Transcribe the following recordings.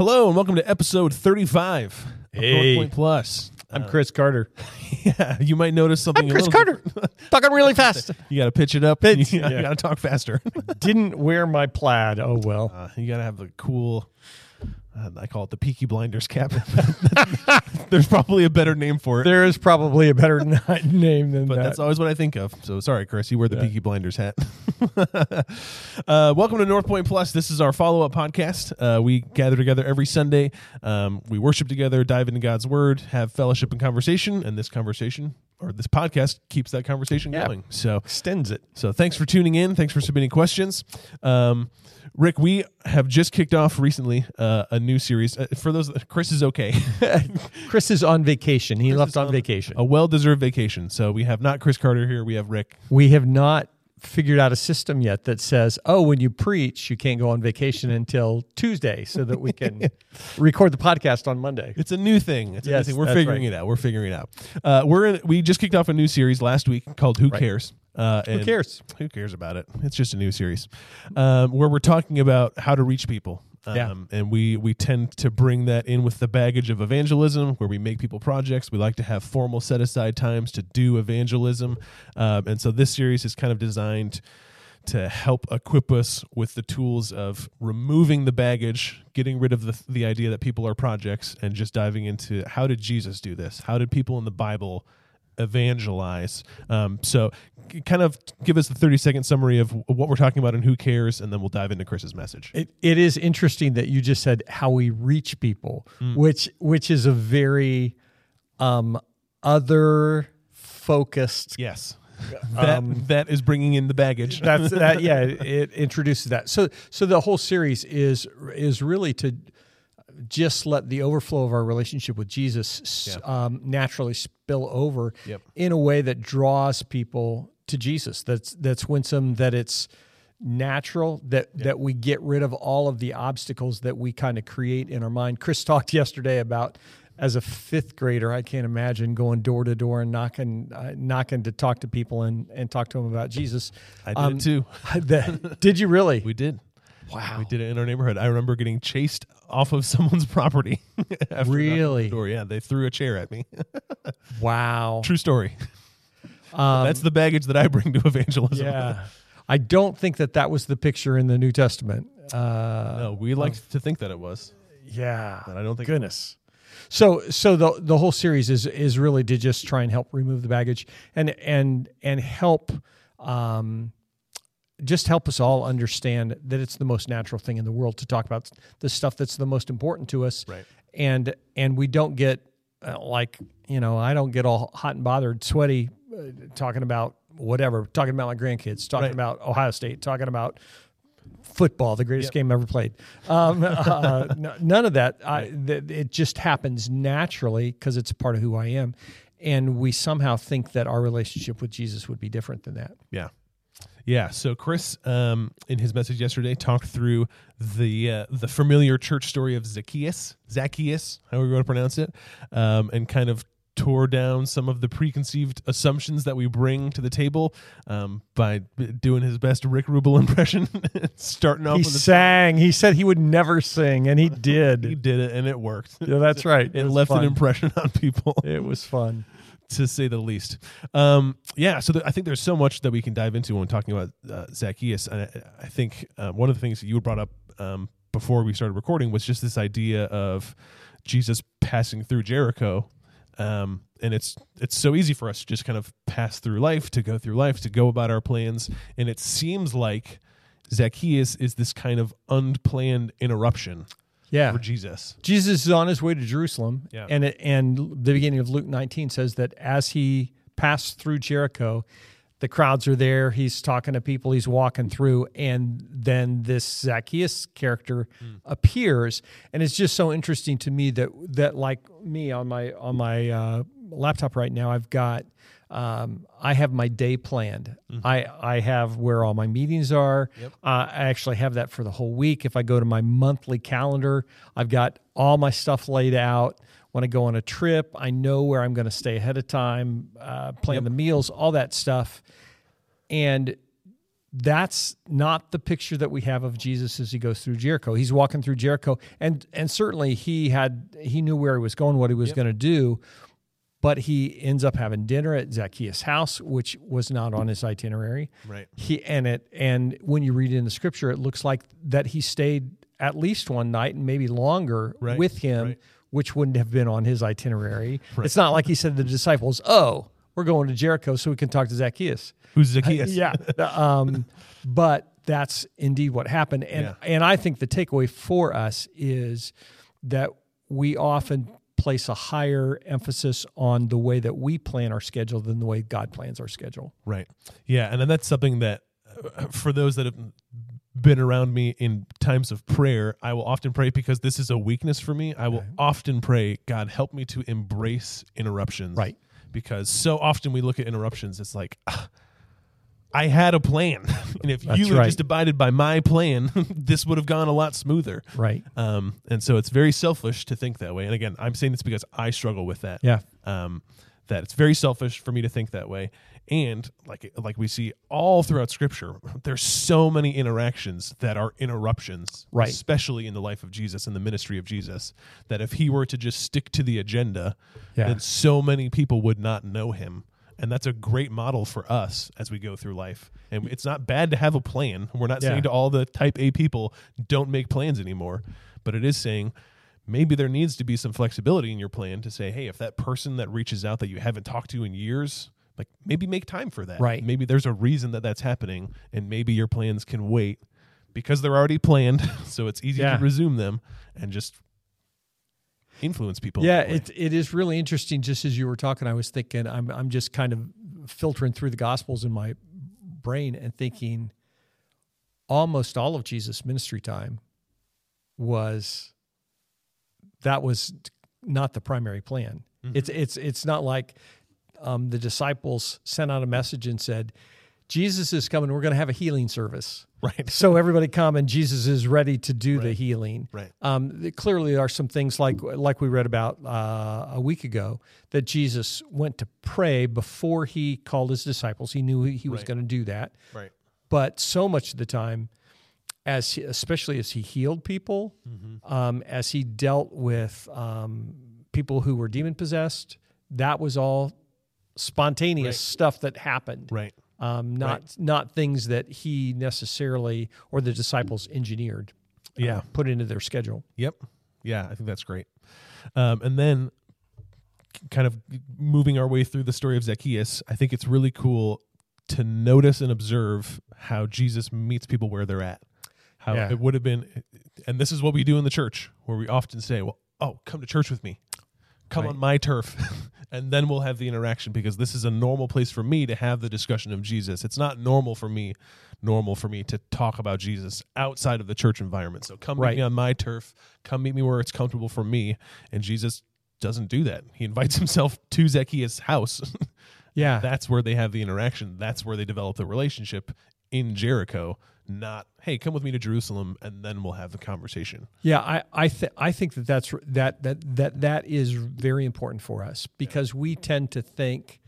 Hello and welcome to episode 35 of Hey. North Point Plus. I'm Chris Carter. Yeah, you might notice something. I'm a Chris little- Carter. Talking really fast. You got to pitch it up. Pitch, you, yeah. got to talk faster. Didn't wear my plaid. Oh well. Uh, you got to have the cool. Uh, I call it the Peaky Blinders cap. There's probably a better name for it, There is probably a better name than but that. that's always what I think of. So sorry, Chris. You wear the Yeah. Peaky Blinders hat. uh, welcome to North Point Plus. This is our follow up podcast. Uh, we gather together every Sunday. Um, we worship together, dive into God's Word, have fellowship and conversation, and this conversation or this podcast keeps that conversation Yeah. going. So Extends it. So thanks for tuning in. Thanks for submitting questions. Um, Rick, we have just kicked off recently uh, a new series. Uh, for those, Chris is okay. Chris is on vacation. He left on on- vacation. a well-deserved vacation. So we have not Chris Carter here. We have Rick. We have not figured out a system yet that says, oh, when you preach, you can't go on vacation until Tuesday so that we can record the podcast on Monday. It's a new thing. It's a Yes, new thing. We're figuring right. it out. We're figuring it out. Uh, we're in, we just kicked off a new series last week called "Who Cares." Uh, Who cares? Who cares about it? It's just a new series um, where we're talking about how to reach people. Um, Yeah. And we we tend to bring that in with the baggage of evangelism, where we make people projects. We like to have formal set aside times to do evangelism, um, and so this series is kind of designed to help equip us with the tools of removing the baggage, getting rid of the, the idea that people are projects, and just diving into how did Jesus do this? How did people in the Bible evangelize? Um, so, kind of give us the 30 second summary of what we're talking about and who cares, and then we'll dive into Chris's message. It, it is interesting that you just said how we reach people, which which is a very um, other focused. Yes. That, that is bringing in the baggage. That's that. Yeah, it, it introduces that. So so the whole series is is really to just let the overflow of our relationship with Jesus s- um, naturally spill over Yep. in a way that draws people to Jesus. That's that's winsome. That it's natural. That that we get rid of all of the obstacles that we kind of create in our mind. Chris talked yesterday about. As a fifth grader, I can't imagine going door to door and knocking, uh, knocking to talk to people and, and talk to them about Jesus. I did Um, too. the- did you really? We did. Wow. We did it in our neighborhood. I remember getting chased off of someone's property. after knocking the Really? door. Yeah, they threw a chair at me. Wow. True story. Um, That's the baggage that I bring to evangelism. yeah. I don't think that that was the picture in the New Testament. Uh, No, we like to think that it was, yeah. but I don't think. Goodness. So so the the whole series is is really to just try and help remove the baggage and and and help um just help us all understand that it's the most natural thing in the world to talk about the stuff that's the most important to us. Right. And and we don't get uh, like, you know, I don't get all hot and bothered, sweaty uh, talking about whatever, talking about my grandkids, talking Right. about Ohio State, talking about football, the greatest game ever played. Um, uh, n- none of that. I, th- it just happens naturally because it's a part of who I am. And we somehow think that our relationship with Jesus would be different than that. Yeah. Yeah. So Chris, um, in his message yesterday, talked through the uh, the familiar church story of Zacchaeus, Zacchaeus, however you want to pronounce it, um, and kind of tore down some of the preconceived assumptions that we bring to the table um, by doing his best Rick Rubel impression, starting off He sang. He said he would never sing, and he did. he did. it and it worked. yeah, that's right. It was left fun. an impression on people. It was fun. To say the least. Um, yeah, so I think there's so much that we can dive into when talking about uh, Zacchaeus, and I, I think um, one of the things that you brought up um, before we started recording was just this idea of Jesus passing through Jericho. Um, and it's it's so easy for us to just kind of pass through life, to go through life, to go about our plans, and it seems like Zacchaeus is this kind of unplanned interruption Yeah. for Jesus. Jesus is on his way to Jerusalem, Yeah. and it, and the beginning of Luke 19 says that as he passed through Jericho, the crowds are there. He's talking to people. He's walking through, and then this Zacchaeus character appears, and it's just so interesting to me that that like me on my on my uh, laptop right now, I've got. Um, I have my day planned. I, I have where all my meetings are. Yep. Uh, I actually have that for the whole week. If I go to my monthly calendar, I've got all my stuff laid out. When I go on a trip, I know where I'm going to stay ahead of time, uh, plan Yep. the meals, all that stuff. And that's not the picture that we have of Jesus as he goes through Jericho. He's walking through Jericho, and and certainly he had he knew where he was going, what he was Yep. going to do, but he ends up having dinner at Zacchaeus' house, which was not on his itinerary. Right. He and it and when you read in the scripture, it looks like that he stayed at least one night and maybe longer Right, with him, right. which wouldn't have been on his itinerary. Right. It's not like he said to the disciples, "Oh, we're going to Jericho so we can talk to Zacchaeus." Who's Zacchaeus? yeah. um, but that's indeed what happened. And Yeah. and I think the takeaway for us is that we often place a higher emphasis on the way that we plan our schedule than the way God plans our schedule. Right. Yeah, and then that's something that uh, for those that have been around me in times of prayer, I will often pray because this is a weakness for me. I will often pray, God, help me to embrace interruptions. Right. Because so often we look at interruptions, it's like, "Ah, I had a plan. and if That's you had right. just abided by my plan, this would have gone a lot smoother. Right. Um, and so it's very selfish to think that way. And again, I'm saying this because I struggle with that Yeah. um, that it's very selfish for me to think that way. And like like we see all throughout Scripture, there's so many interactions that are interruptions, Right. Especially in the life of Jesus and the ministry of Jesus, that if he were to just stick to the agenda, Yeah. then so many people would not know him. And that's a great model for us as we go through life. And it's not bad to have a plan. We're not Yeah. saying to all the type A people, don't make plans anymore. But it is saying maybe there needs to be some flexibility in your plan to say, hey, if that person that reaches out that you haven't talked to in years, like maybe make time for that. Right. Maybe there's a reason that that's happening, and maybe your plans can wait because they're already planned. So it's easy Yeah. to resume them and just influence people. Yeah, it it is really interesting. Just as you were talking, I was thinking, I'm I'm just kind of filtering through the Gospels in my brain and thinking, almost all of Jesus' ministry time was that was not the primary plan. It's it's it's not like um, the disciples sent out a message and said, "Jesus is coming. We're going to have a healing service." Right. So everybody come and Jesus is ready to do the healing. Right. Um, clearly, there are some things like like we read about uh, a week ago that Jesus went to pray before he called his disciples. He knew he, he was Right. going to do that, Right. but so much of the time, as he, especially as he healed people, Mm-hmm. um, as he dealt with um, people who were demon possessed, that was all spontaneous Right. stuff that happened Right. Um, not not things that he necessarily or the disciples engineered. uh, Yeah. put into their schedule. Yep. Yeah, I think that's great. Um, and then, kind of moving our way through the story of Zacchaeus, I think it's really cool to notice and observe how Jesus meets people where they're at. How Yeah. it would have been, and this is what we do in the church, where we often say, "Well, oh, come to church with me, come Right. on my turf," and then we'll have the interaction because this is a normal place for me to have the discussion of Jesus. It's not normal for me, normal for me to talk about Jesus outside of the church environment. So come Right. meet me on my turf, come meet me where it's comfortable for me, and Jesus doesn't do that. He invites himself to Zacchaeus' house. Yeah, That's where they have the interaction. That's where they develop the relationship in Jericho. Not, hey, come with me to Jerusalem, and then we'll have the conversation. yeah. I I, th- I think that that's that that that that is very important for us because we tend to think,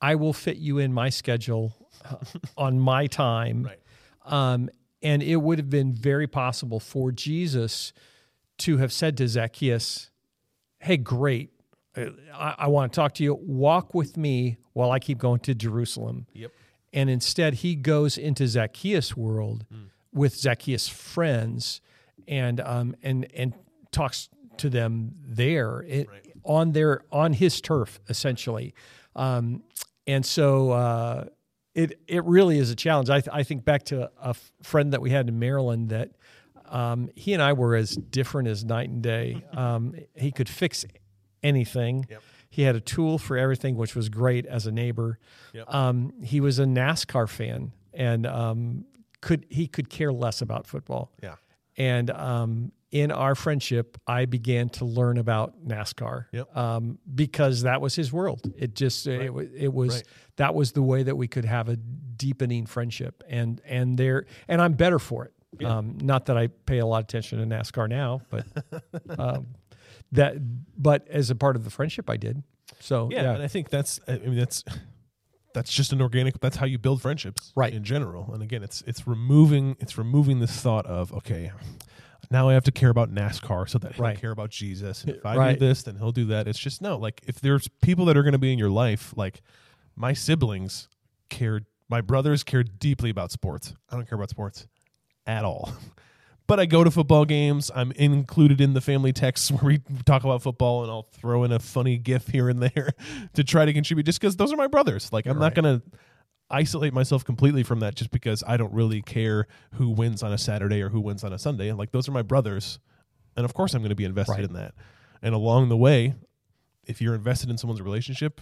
I will fit you in my schedule uh, on my time, Right. um, and it would have been very possible for Jesus to have said to Zacchaeus, "Hey, great." uh, I, I want to talk to you. Walk with me while I keep going to Jerusalem. Yep. And instead he goes into Zacchaeus' world with Zacchaeus' friends and um and and talks to them there it, on their on his turf essentially, um, and so uh, it it really is a challenge. I th- I think back to a f- friend that we had in Maryland that. Um, he and I were as different as night and day. Um, he could fix anything. Yep. He had a tool for everything, which was great as a neighbor. Yep. Um, he was a NASCAR fan, and um, could he could care less about football. Yeah. And um, in our friendship, I began to learn about NASCAR Yep. um, because that was his world. It just it, it was Right. that was the way that we could have a deepening friendship, and and there and I'm better for it. Um, not that I pay a lot of attention to NASCAR now, but um, that but as a part of the friendship, I did. So Yeah, yeah, and I think that's I mean that's that's just an organic that's how you build friendships Right. in general and again it's it's removing it's removing this thought of okay now i have to care about nascar so that Right. care about jesus if i Right. do this then he'll do that it's just no like if there's people that are going to be in your life like my siblings care my brothers care deeply about sports i don't care about sports at all but I go to football games. I'm included in the family texts where we talk about football, and I'll throw in a funny gif here and there to try to contribute, just because those are my brothers. Like I'm not gonna isolate myself completely from that just because I don't really care who wins on a Saturday or who wins on a Sunday. Like those are my brothers, and of course I'm going to be invested Right. in that. And along the way, if you're invested in someone's relationship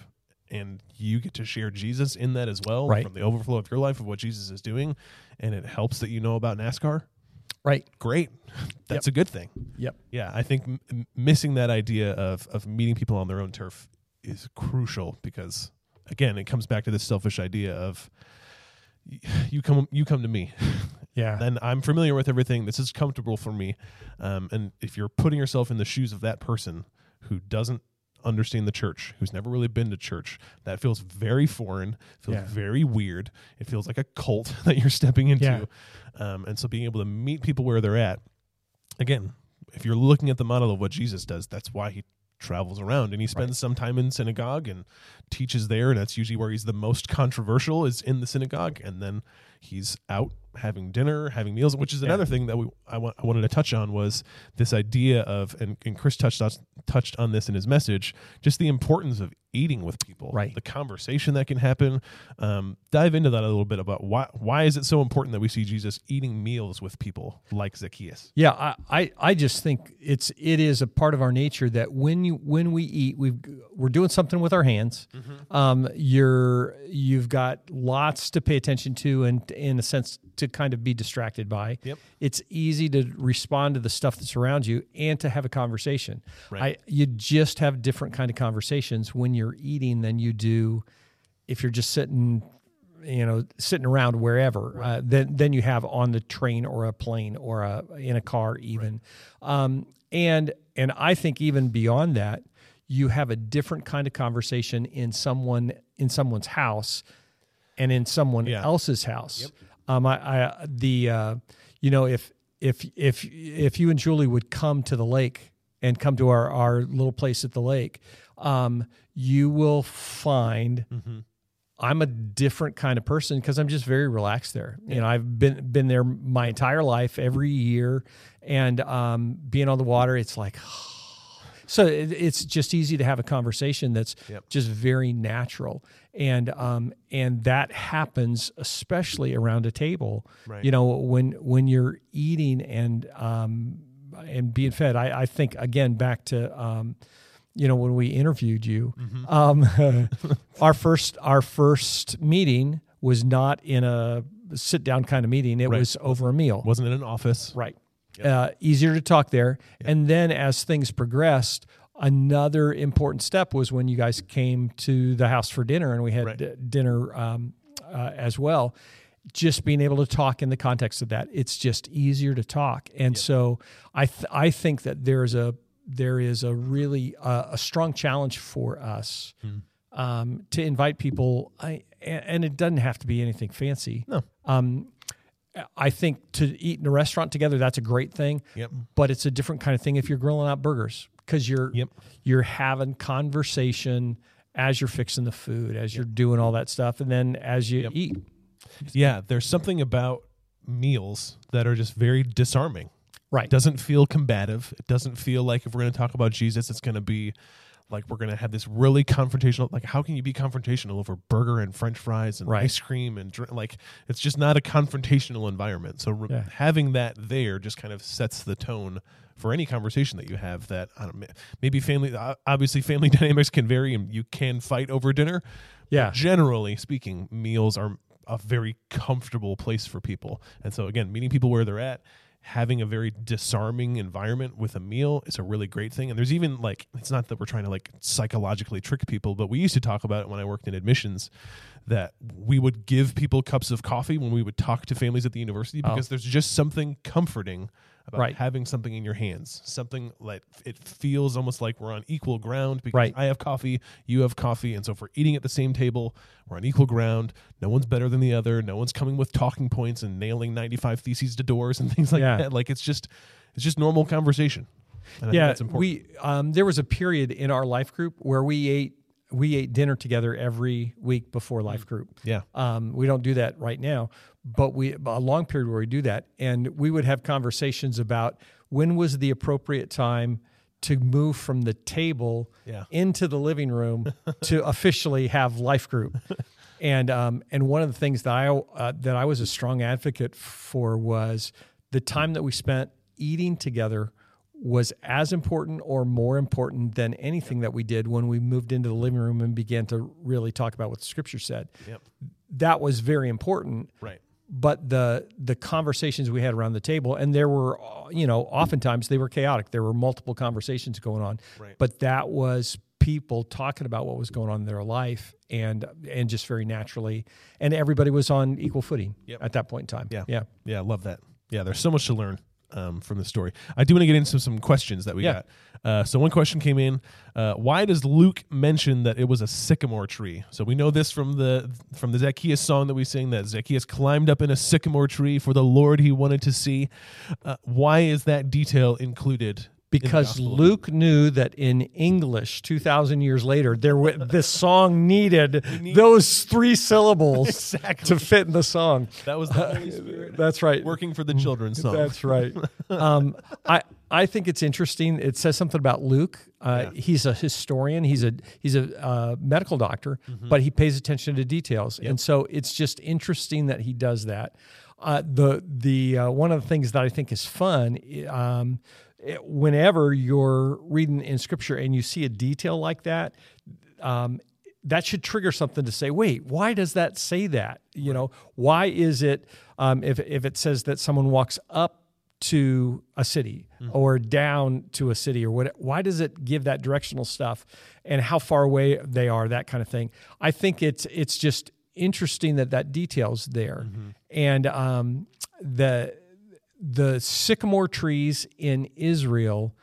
and you get to share Jesus in that as well Right. from the overflow of your life of what Jesus is doing, and it helps that you know about NASCAR Right. great. That's a good thing. Yep. Yeah, I think m- missing that idea of of meeting people on their own turf is crucial because again, it comes back to this selfish idea of you come you come to me Yeah. and I'm familiar with everything. This is comfortable for me. Um, and if you're putting yourself in the shoes of that person who doesn't understand the church, who's never really been to church, that feels very foreign, feels Yeah. very weird. It feels like a cult that you're stepping into. Yeah. Um, and so being able to meet people where they're at, again, if you're looking at the model of what Jesus does, that's why he travels around and he spends some time in synagogue and teaches there and that's usually where he's the most controversial is in the synagogue and then he's out having dinner having meals which is another thing that we I, wa- I wanted to touch on was this idea of and, and chris touched on, touched on this in his message just the importance of eating with people Right. the conversation that can happen um, dive into that a little bit about why why is it so important that we see jesus eating meals with people like zacchaeus Yeah, I, I, I just think it's it is a part of our nature that when you when we eat, we we're doing something with our hands. Mm-hmm. Um, you're you've got lots to pay attention to, and in a sense to kind of be distracted by. Yep. It's easy to respond to the stuff that's around you and to have a conversation. Right. I you just have different kind of conversations when you're eating than you do if you're just sitting you know sitting around wherever uh, than than you have on the train or a plane or a in a car even um, and and I think even beyond that you have a different kind of conversation in someone in someone's house and in someone Yeah. else's house um, I, I the uh, you know if if if if you and Julie would come to the lake and come to our our little place at the lake um, you will find I'm a different kind of person because I'm just very relaxed there. You know, I've been been there my entire life, every year, and um, being on the water, it's like. So it, it's just easy to have a conversation that's Yep. just very natural, and um, and that happens especially around a table. Right. You know, when when you're eating and um, and being fed. I, I think again back to um, you know when we interviewed you Mm-hmm. um, our first our first meeting was not in a sit down kind of meeting it Right. was over a meal wasn't in an office right uh, easier to talk there. And then as things progressed another important step was when you guys came to the house for dinner and we had Right. d- dinner um, uh, as well. Just being able to talk in the context of that it's just easier to talk. And so i th- i think that there's a there is a really uh, a strong challenge for us um, to invite people. I, and and it doesn't have to be anything fancy. No. um, I think to eat in a restaurant together, that's a great thing. Yep. But it's a different kind of thing if you're grilling out burgers because you're Yep. you're having conversation as you're fixing the food, as you're doing all that stuff, and then as you eat. yeah there's something about meals that are just very disarming Right. doesn't feel combative. It doesn't feel like if we're going to talk about Jesus, it's going to be like we're going to have this really confrontational. Like, how can you be confrontational over burger and French fries and Right. ice cream and drink? Like, it's just not a confrontational environment. So re- Yeah. having that there just kind of sets the tone for any conversation that you have. That I don't, ma- maybe family, uh, obviously, family dynamics can vary, and you can fight over dinner. Yeah. Generally speaking, meals are a very comfortable place for people. And so again, meeting people where they're at, having a very disarming environment with a meal is a really great thing. And there's even like it's not that we're trying to like psychologically trick people, but we used to talk about it when I worked in admissions that we would give people cups of coffee when we would talk to families at the university oh. because there's just something comforting about Right. having something in your hands, something like it feels almost like we're on equal ground because Right. I have coffee, you have coffee, and so if we're eating at the same table, we're on equal ground. No one's better than the other. No one's coming with talking points and nailing ninety-five theses to doors and things like Yeah. that. Like it's just it's just normal conversation. And I think yeah, that's important. we um, there was a period in our life group where we ate we ate dinner together every week before life group. yeah, Um, we don't do that right now, but we a long period where we do that, and we would have conversations about when was the appropriate time to move from the table Yeah. into the living room to officially have life group. And um, and one of the things that I uh, that I was a strong advocate for was the time that we spent eating together was as important or more important than anything that we did when we moved into the living room and began to really talk about what the scripture said yep, that was very important right, but the the conversations we had around the table and there were uh, you know oftentimes they were chaotic there were multiple conversations going on Right. but that was people talking about what was going on in their life and and just very naturally and everybody was on equal footing Yep. at that point in time Yeah. yeah yeah. Love that. Yeah, there's so much to learn. Um, from the story, I do want to get into some questions that we Yeah. got. Uh, so one question came in: uh, Why does Luke mention that it was a sycamore tree? So we know this from the from the Zacchaeus song that we sing that Zacchaeus climbed up in a sycamore tree for the Lord he wanted to see. Uh, why is that detail included? Because Luke knew that in English 2000 years later there wa this song needed those three syllables Exactly. to fit in the song That was the Holy Spirit that's right working for the children's song. That's right. um, I I think it's interesting. It says something about Luke. Uh, He's a historian. He's a he's a uh, medical doctor, Mm-hmm. but he pays attention to details, and so it's just interesting that he does that. Uh, the the uh, one of the things that I think is fun. Um, it- whenever you're reading in scripture and you see a detail like that, um, that should trigger something to say, wait, why does that say that? You know, why is it um, if if it says that someone walks up to a city or down to a city or what? Why does it give that directional stuff and how far away they are? That kind of thing. I think it's it's just interesting that that details there, and um, the the sycamore trees in Israel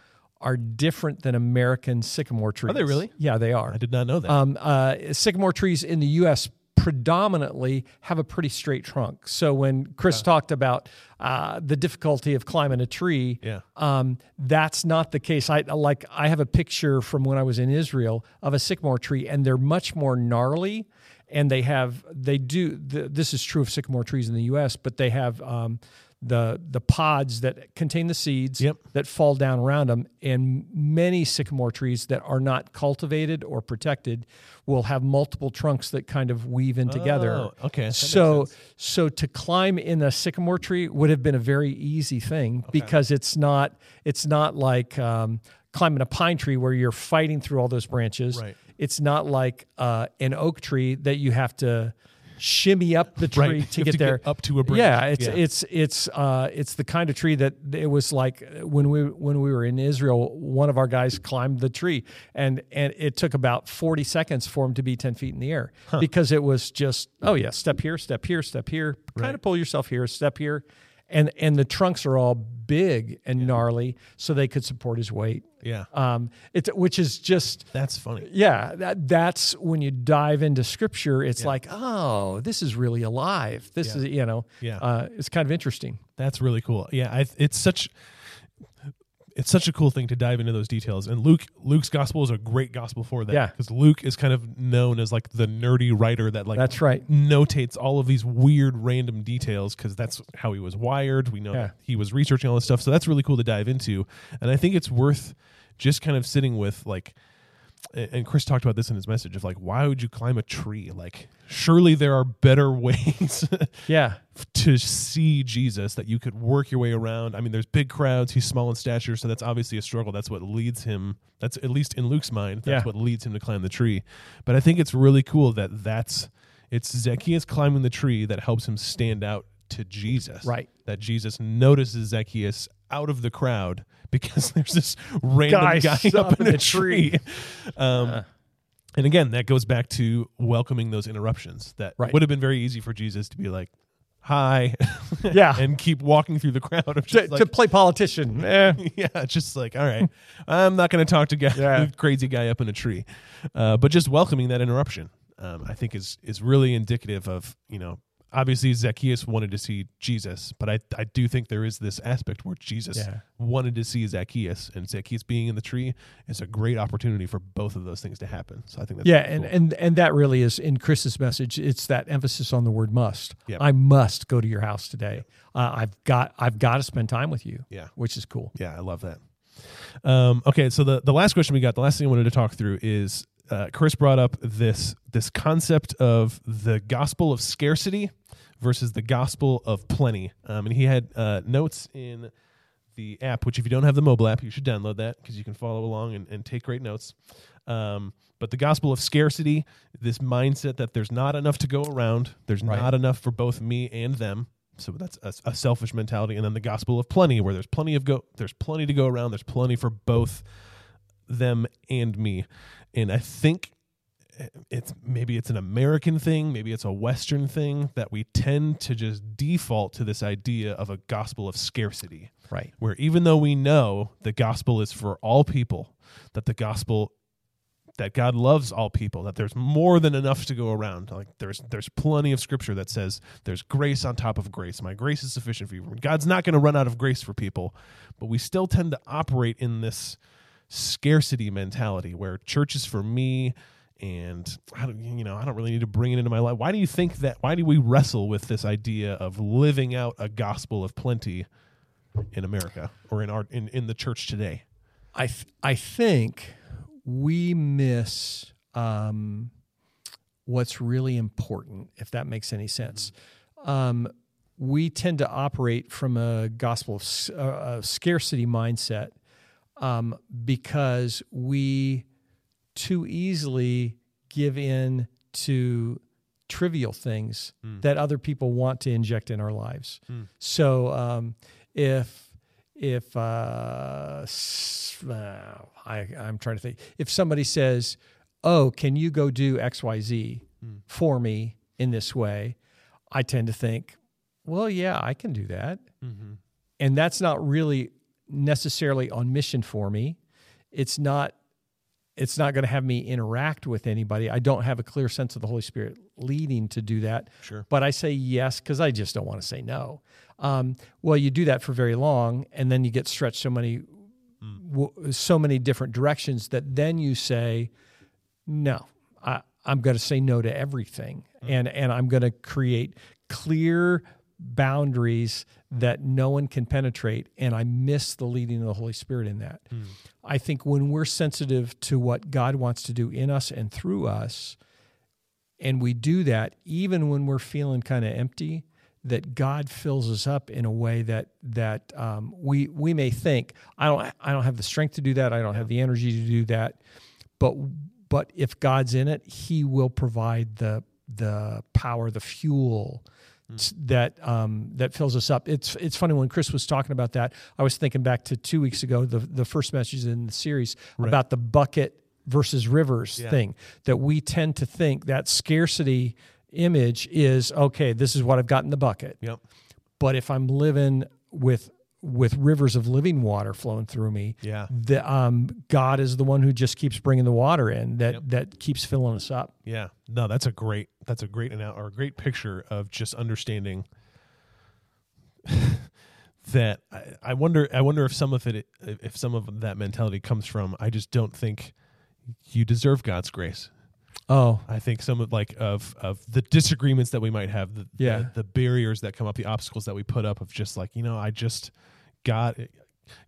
are different than American sycamore trees. Are they really? Yeah, they are. I did not know that. Um, uh, sycamore trees in the U.S. predominantly have a pretty straight trunk. So when Chris talked about uh, the difficulty of climbing a tree, Yeah. um, that's not the case. I like I have a picture from when I was in Israel of a sycamore tree, and they're much more gnarly. And they have they do th- this is true of sycamore trees in the U.S., but they have um, the the pods that contain the seeds Yep. that fall down around them. And many sycamore trees that are not cultivated or protected will have multiple trunks that kind of weave in together. Oh, okay. That So so to climb in a sycamore tree would have been a very easy thing because it's not it's not like um, climbing a pine tree where you're fighting through all those branches. Right. It's not like uh, an oak tree that you have to shimmy up the tree Right. to You get to get there up to a branch. Yeah, it's Yeah. it's it's uh, it's the kind of tree that it was like when we when we were in Israel. One of our guys climbed the tree, and and it took about forty seconds for him to be ten feet in the air because it was just oh yeah, step here, step here, step here, kind of pull yourself here, step here, and and the trunks are all big and gnarly, so they could support his weight. yeah, Um, it's which is just that's funny. yeah, that, that's when you dive into scripture. It's like, oh, this is really alive. This Yeah. is, you know, Yeah. uh, it's kind of interesting. That's really cool. Yeah, I, it's such it's such a cool thing to dive into those details. And Luke Luke's gospel is a great gospel for that. Yeah. because Luke is kind of known as like the nerdy writer that like That's right. notates all of these weird random details because that's how he was wired. We know Yeah. that he was researching all this stuff, so that's really cool to dive into. And I think it's worth just kind of sitting with like. And Chris talked about this in his message of like, why would you climb a tree? Like, surely there are better ways Yeah. to see Jesus that you could work your way around. I mean, there's big crowds. He's small in stature, so that's obviously a struggle. That's what leads him. That's at least in Luke's mind. That's Yeah. what leads him to climb the tree. But I think it's really cool that that's it's Zacchaeus climbing the tree that helps him stand out to Jesus. Right. That Jesus notices Zacchaeus out of the crowd because there's this random Guy guy, up in a tree. tree. um, and again, that goes back to welcoming those interruptions. That Right. would have been very easy for Jesus to be like, hi, Yeah. and keep walking through the crowd of to, like, to play politician. Eh. yeah, just like all right, I'm not going to talk to guy, Yeah. crazy guy up in a tree, uh, but just welcoming that interruption, um, I think is is really indicative of you know obviously Zacchaeus wanted to see Jesus, but I I do think there is this aspect where Jesus Yeah. wanted to see Zacchaeus, and Zacchaeus being in the tree is a great opportunity for both of those things to happen. So I think that's Yeah, really and, and and that really is in Chris's message. It's that emphasis on the word "must." Yep. I must go to your house today. Uh, I've got I've got to spend time with you. Yeah. which is cool. Yeah, I love that. Um, okay, so the the last question we got, the last thing I wanted to talk through is uh, Chris brought up this this concept of the gospel of scarcity versus the gospel of plenty, um, and he had uh, notes in the app. Which, if you don't have the mobile app, you should download that because you can follow along and, and take great notes. Um, but the gospel of scarcity, this mindset that there's not enough to go around, there's Right. not enough for both me and them. So that's a, a selfish mentality, and then the gospel of plenty, where there's plenty of go, there's plenty to go around. There's plenty for both them and me, and I think eh, it's maybe it's an American thing, maybe it's a Western thing that we tend to just default to this idea of a gospel of scarcity Right. where even though we know the gospel is for all people, that the gospel that God loves all people, that there's more than enough to go around. Like there's there's plenty of scripture that says there's grace on top of grace. My grace is sufficient for you. God's not going to run out of grace for people, but we still tend to operate in this scarcity mentality where church is for me and I don't you know I don't really need to bring it into my life. Why do you think that why do we wrestle with this idea of living out a gospel of plenty in America or in our in, in the church today? I th- I think we miss um, what's really important, if that makes any sense. Um, we tend to operate from a gospel of uh, a scarcity mindset um, because we too easily give in to trivial things that other people want to inject in our lives. So um, if if uh, uh, I, I'm trying to think, if somebody says, "Oh, can you go do X Y Z for me in this way?" I tend to think, "Well, yeah, I can do that," and that's not really necessarily on mission for me. It's not it's not going to have me interact with anybody. I don't have a clear sense of the Holy Spirit leading to do that. Sure. But I say yes because I just don't want to say no. Um, well, you do that for very long, and then you get stretched so many, w- so many different directions that then you say, no, I, I'm going to say no to everything, and and I'm going to create clear boundaries that no one can penetrate, and I miss the leading of the Holy Spirit in that. I think when we're sensitive to what God wants to do in us and through us, and we do that even when we're feeling kind of empty, that God fills us up in a way that that um, we we may think I don't I don't have the strength to do that, I don't have the energy to do that, but but if God's in it, He will provide the the power, the fuel t- that um, that fills us up. It's it's funny when Chris was talking about that. I was thinking back to two weeks ago, the the first message in the series about the bucket versus rivers Yeah. thing. That we tend to think that scarcity image is okay. This is what I've got in the bucket. Yep. But if I'm living with with rivers of living water flowing through me, Yeah. the um, God is the one who just keeps bringing the water in that Yep. that keeps filling us up. Yeah. No, that's a great that's a great or a great picture of just understanding that I, I wonder I wonder if some of it if some of that mentality comes from I just don't think you deserve God's grace. Oh, I think some of like of of the disagreements that we might have, the, Yeah. the the barriers that come up, the obstacles that we put up of just like you know, I just God,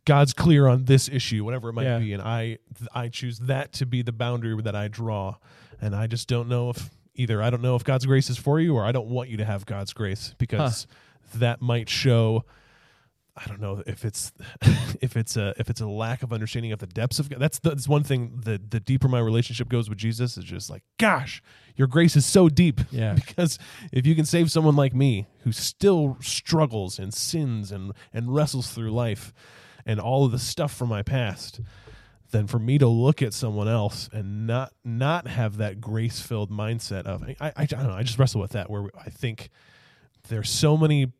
God's clear on this issue, whatever it might Yeah. be, and I I choose that to be the boundary that I draw, and I just don't know if either I don't know if God's grace is for you or I don't want you to have God's grace because that might show. I don't know if it's if it's a if it's a lack of understanding of the depths of God. That's that's one thing. The the deeper my relationship goes with Jesus is just like, gosh, your grace is so deep. Yeah. because if you can save someone like me who still struggles and sins and and wrestles through life and all of the stuff from my past, then for me to look at someone else and not not have that grace filled mindset of I, I I don't know I just wrestle with that where I think there's so many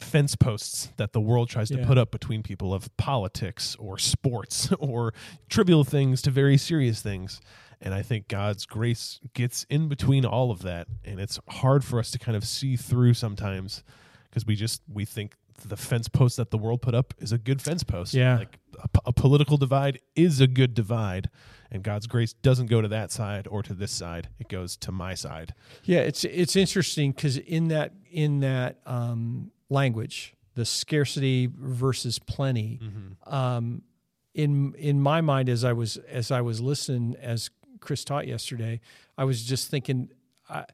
fence posts that the world tries to Yeah. put up between people of politics or sports or trivial things to very serious things. And I think God's grace gets in between all of that. And it's hard for us to kind of see through sometimes because we just, we think the fence post that the world put up is a good fence post. Yeah. Like a, p- a political divide is a good divide. And God's grace doesn't go to that side or to this side. It goes to my side. Yeah, it's it's interesting because in that in that um, language, the scarcity versus plenty, um, in in my mind as I was as I was listening as Chris taught yesterday, I was just thinking uh,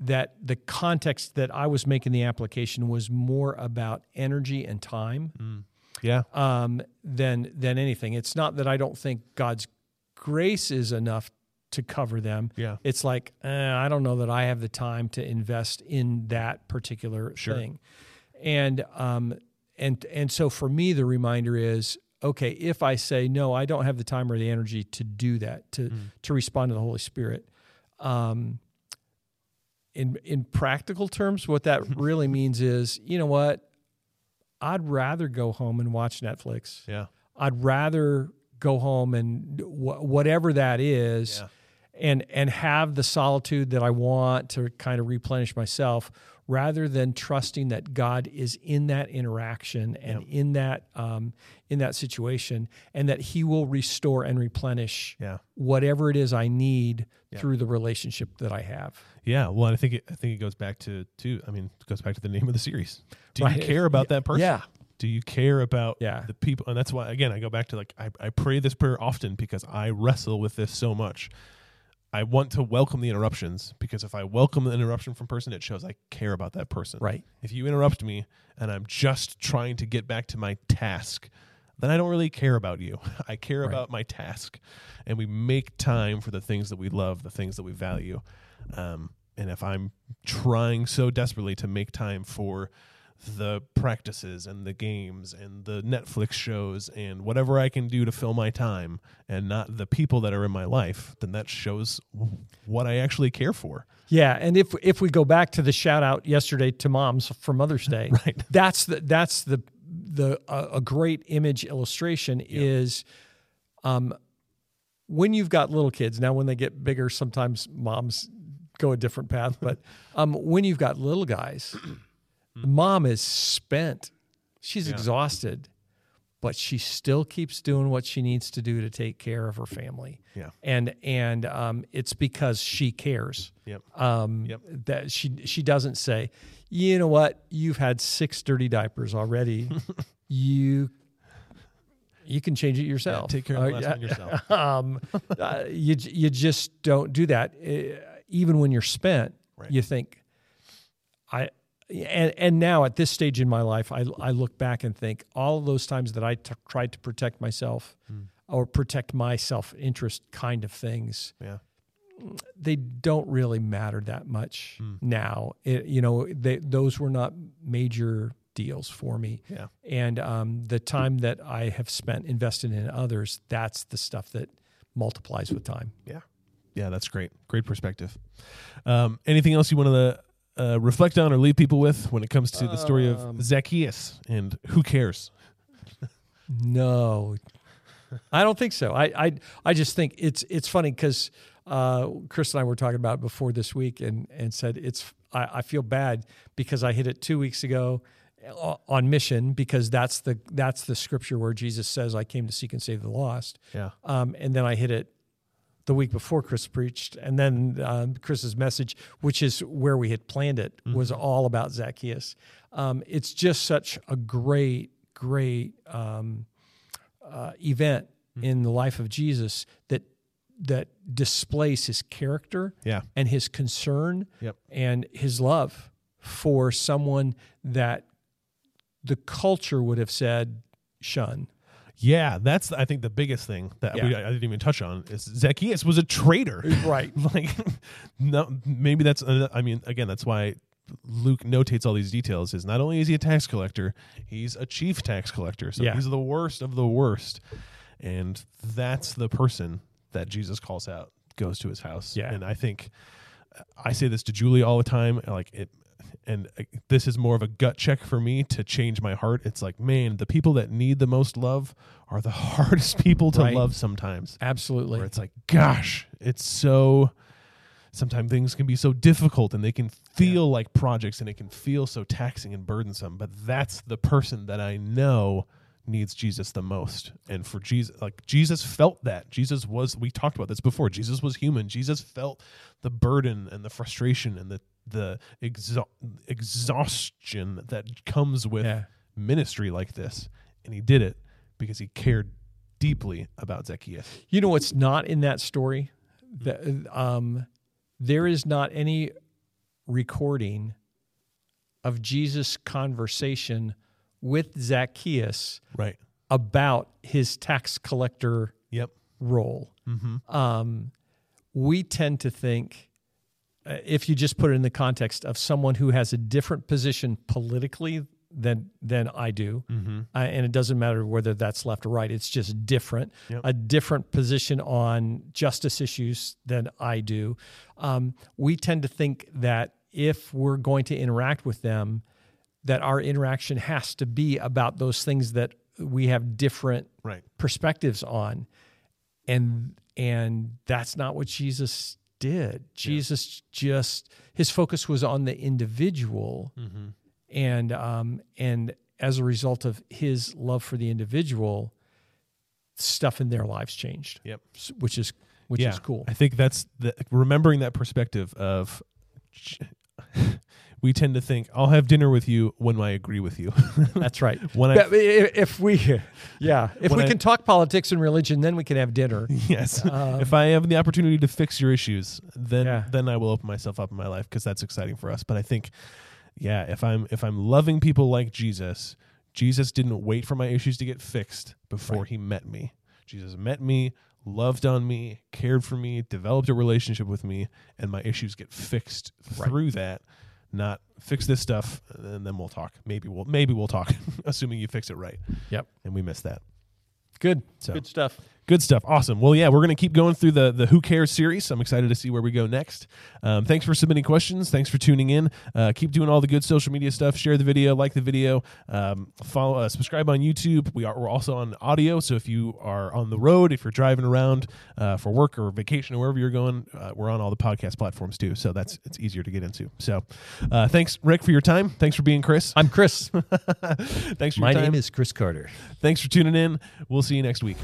that the context that I was making the application was more about energy and time Yeah. um, than than anything. It's not that I don't think God's grace is enough to cover them. Yeah. It's like eh, I don't know that I have the time to invest in that particular Sure. thing, and um, and and so for me the reminder is okay if I say no I don't have the time or the energy to do that to to respond to the Holy Spirit. Um, in in practical terms, what that really means is, you know what, I'd rather go home and watch Netflix. Yeah. I'd rather go home and wh- whatever that is, Yeah. and and have the solitude that I want to kind of replenish myself, rather than trusting that God is in that interaction and in that um, in that situation, and that He will restore and replenish Yeah. whatever it is I need through the relationship that I have. Yeah, well, I think it, I think it goes back to to I mean, it goes back to the name of the series. Do Right. you care about that person? Yeah. Do you care about Yeah. the people? And that's why again I go back to like I, I pray this prayer often because I wrestle with this so much. I want to welcome the interruptions because if I welcome the interruption from person, it shows I care about that person. Right. If you interrupt me and I'm just trying to get back to my task, then I don't really care about you. I care about my task. And we make time for the things that we love, the things that we value. Um, and if I'm trying so desperately to make time for the practices and the games and the Netflix shows and whatever I can do to fill my time and not the people that are in my life, then that shows what I actually care for. Yeah, and if if we go back to the shout out yesterday to moms for Mother's Day, Right. That's the that's the the uh, a great image illustration is, um, when you've got little kids. Now, when they get bigger, sometimes moms go a different path. But um, when you've got little guys, mom is spent. She's exhausted, but she still keeps doing what she needs to do to take care of her family. Yeah. and and um, it's because she cares Yep. um, Yep. that she she doesn't say, you know what, you've had six dirty diapers already. you you can change it yourself. Take care of the Uh, last yeah. one yourself. um, uh, you you just don't do that. Uh, even when you're spent, Right. you think, I. And, and now at this stage in my life, I, I look back and think all of those times that I t- tried to protect myself Hmm. or protect my self interest kind of things, Yeah. they don't really matter that much Hmm. now. It, you know, they, those were not major deals for me. Yeah. And um, the time that I have spent invested in others, that's the stuff that multiplies with time. Yeah. Yeah, that's great. Great perspective. Um, anything else you want to uh, reflect on or leave people with when it comes to the story Um, of Zacchaeus and who cares? No, I don't think so. I I, I just think it's it's funny because uh, Chris and I were talking about it before this week and and said it's I, I feel bad because I hit it two weeks ago o- on mission because that's the that's the scripture where Jesus says I came to seek and save the lost. Yeah. Um, and then I hit it the week before Chris preached, and then um, Chris's message, which is where we had planned it, was all about Zacchaeus. Um, it's just such a great, great um, uh, event in the life of Jesus that that displays his character Yeah. and his concern Yep. and his love for someone that the culture would have said shun. Yeah, that's I think the biggest thing that we, I didn't even touch on is Zacchaeus was a traitor. Right. like, no, maybe that's. Uh, I mean, again, that's why Luke notates all these details. Is not only is he a tax collector, he's a chief tax collector. So Yeah. he's the worst of the worst, and that's the person that Jesus calls out goes to his house. Yeah. and I think I say this to Julie all the time. Like it, and uh, this is more of a gut check for me to change my heart. It's like, man, the people that need the most love are the hardest people to Right. love sometimes. Absolutely. Where it's like, gosh, it's so. Sometimes things can be so difficult and they can feel like projects and it can feel so taxing and burdensome. But that's the person that I know needs Jesus the most. And for Jesus, like Jesus felt that. Jesus was, we talked about this before. Jesus was human. Jesus felt the burden and the frustration and the, the exha- exhaustion that comes with Yeah. ministry like this. And he did it because he cared deeply about Zacchaeus. You know what's not in that story? The, um, there is not any recording of Jesus' conversation with Zacchaeus Right. about his tax collector Yep. role. Mm-hmm. Um, we tend to think, if you just put it in the context of someone who has a different position politically than than I do, Mm-hmm. uh, and it doesn't matter whether that's left or right. It's just different, Yep. a different position on justice issues than I do. Um, we tend to think that if we're going to interact with them, that our interaction has to be about those things that we have different Right. perspectives on, and and that's not what Jesus did. Jesus just his focus was on the individual Mm-hmm. and um, and as a result of his love for the individual, stuff in their lives changed. Yep. which is which yeah. is cool. I think that's the remembering that perspective of we tend to think I'll have dinner with you when I agree with you. That's right. when I if we, yeah, if we I- can talk politics and religion, then we can have dinner. yes, Um, if I have the opportunity to fix your issues, then Yeah. then I will open myself up in my life because that's exciting for us. But I think, yeah, if I'm if I'm loving people like Jesus, Jesus didn't wait for my issues to get fixed before Right. he met me. Jesus met me, loved on me, cared for me, developed a relationship with me, and my issues get fixed Right. through that. Not fix this stuff and then we'll talk. Maybe we'll maybe we'll talk, assuming you fix it right. Yep. And we missed that. Good. So Good stuff. Good stuff. Awesome. Well, yeah, we're going to keep going through the the Who Cares series. I'm excited to see where we go next. Um, thanks for submitting questions. Thanks for tuning in. Uh, keep doing all the good social media stuff. Share the video, like the video, um, follow, uh, subscribe on YouTube. We are we're also on audio. So if you are on the road, if you're driving around uh, for work or vacation or wherever you're going, uh, we're on all the podcast platforms too. So that's it's easier to get into. So uh, thanks, Rick, for your time. Thanks for being Chris. I'm Chris. thanks for My name is Chris Carter. thanks for tuning in. We'll see you next week.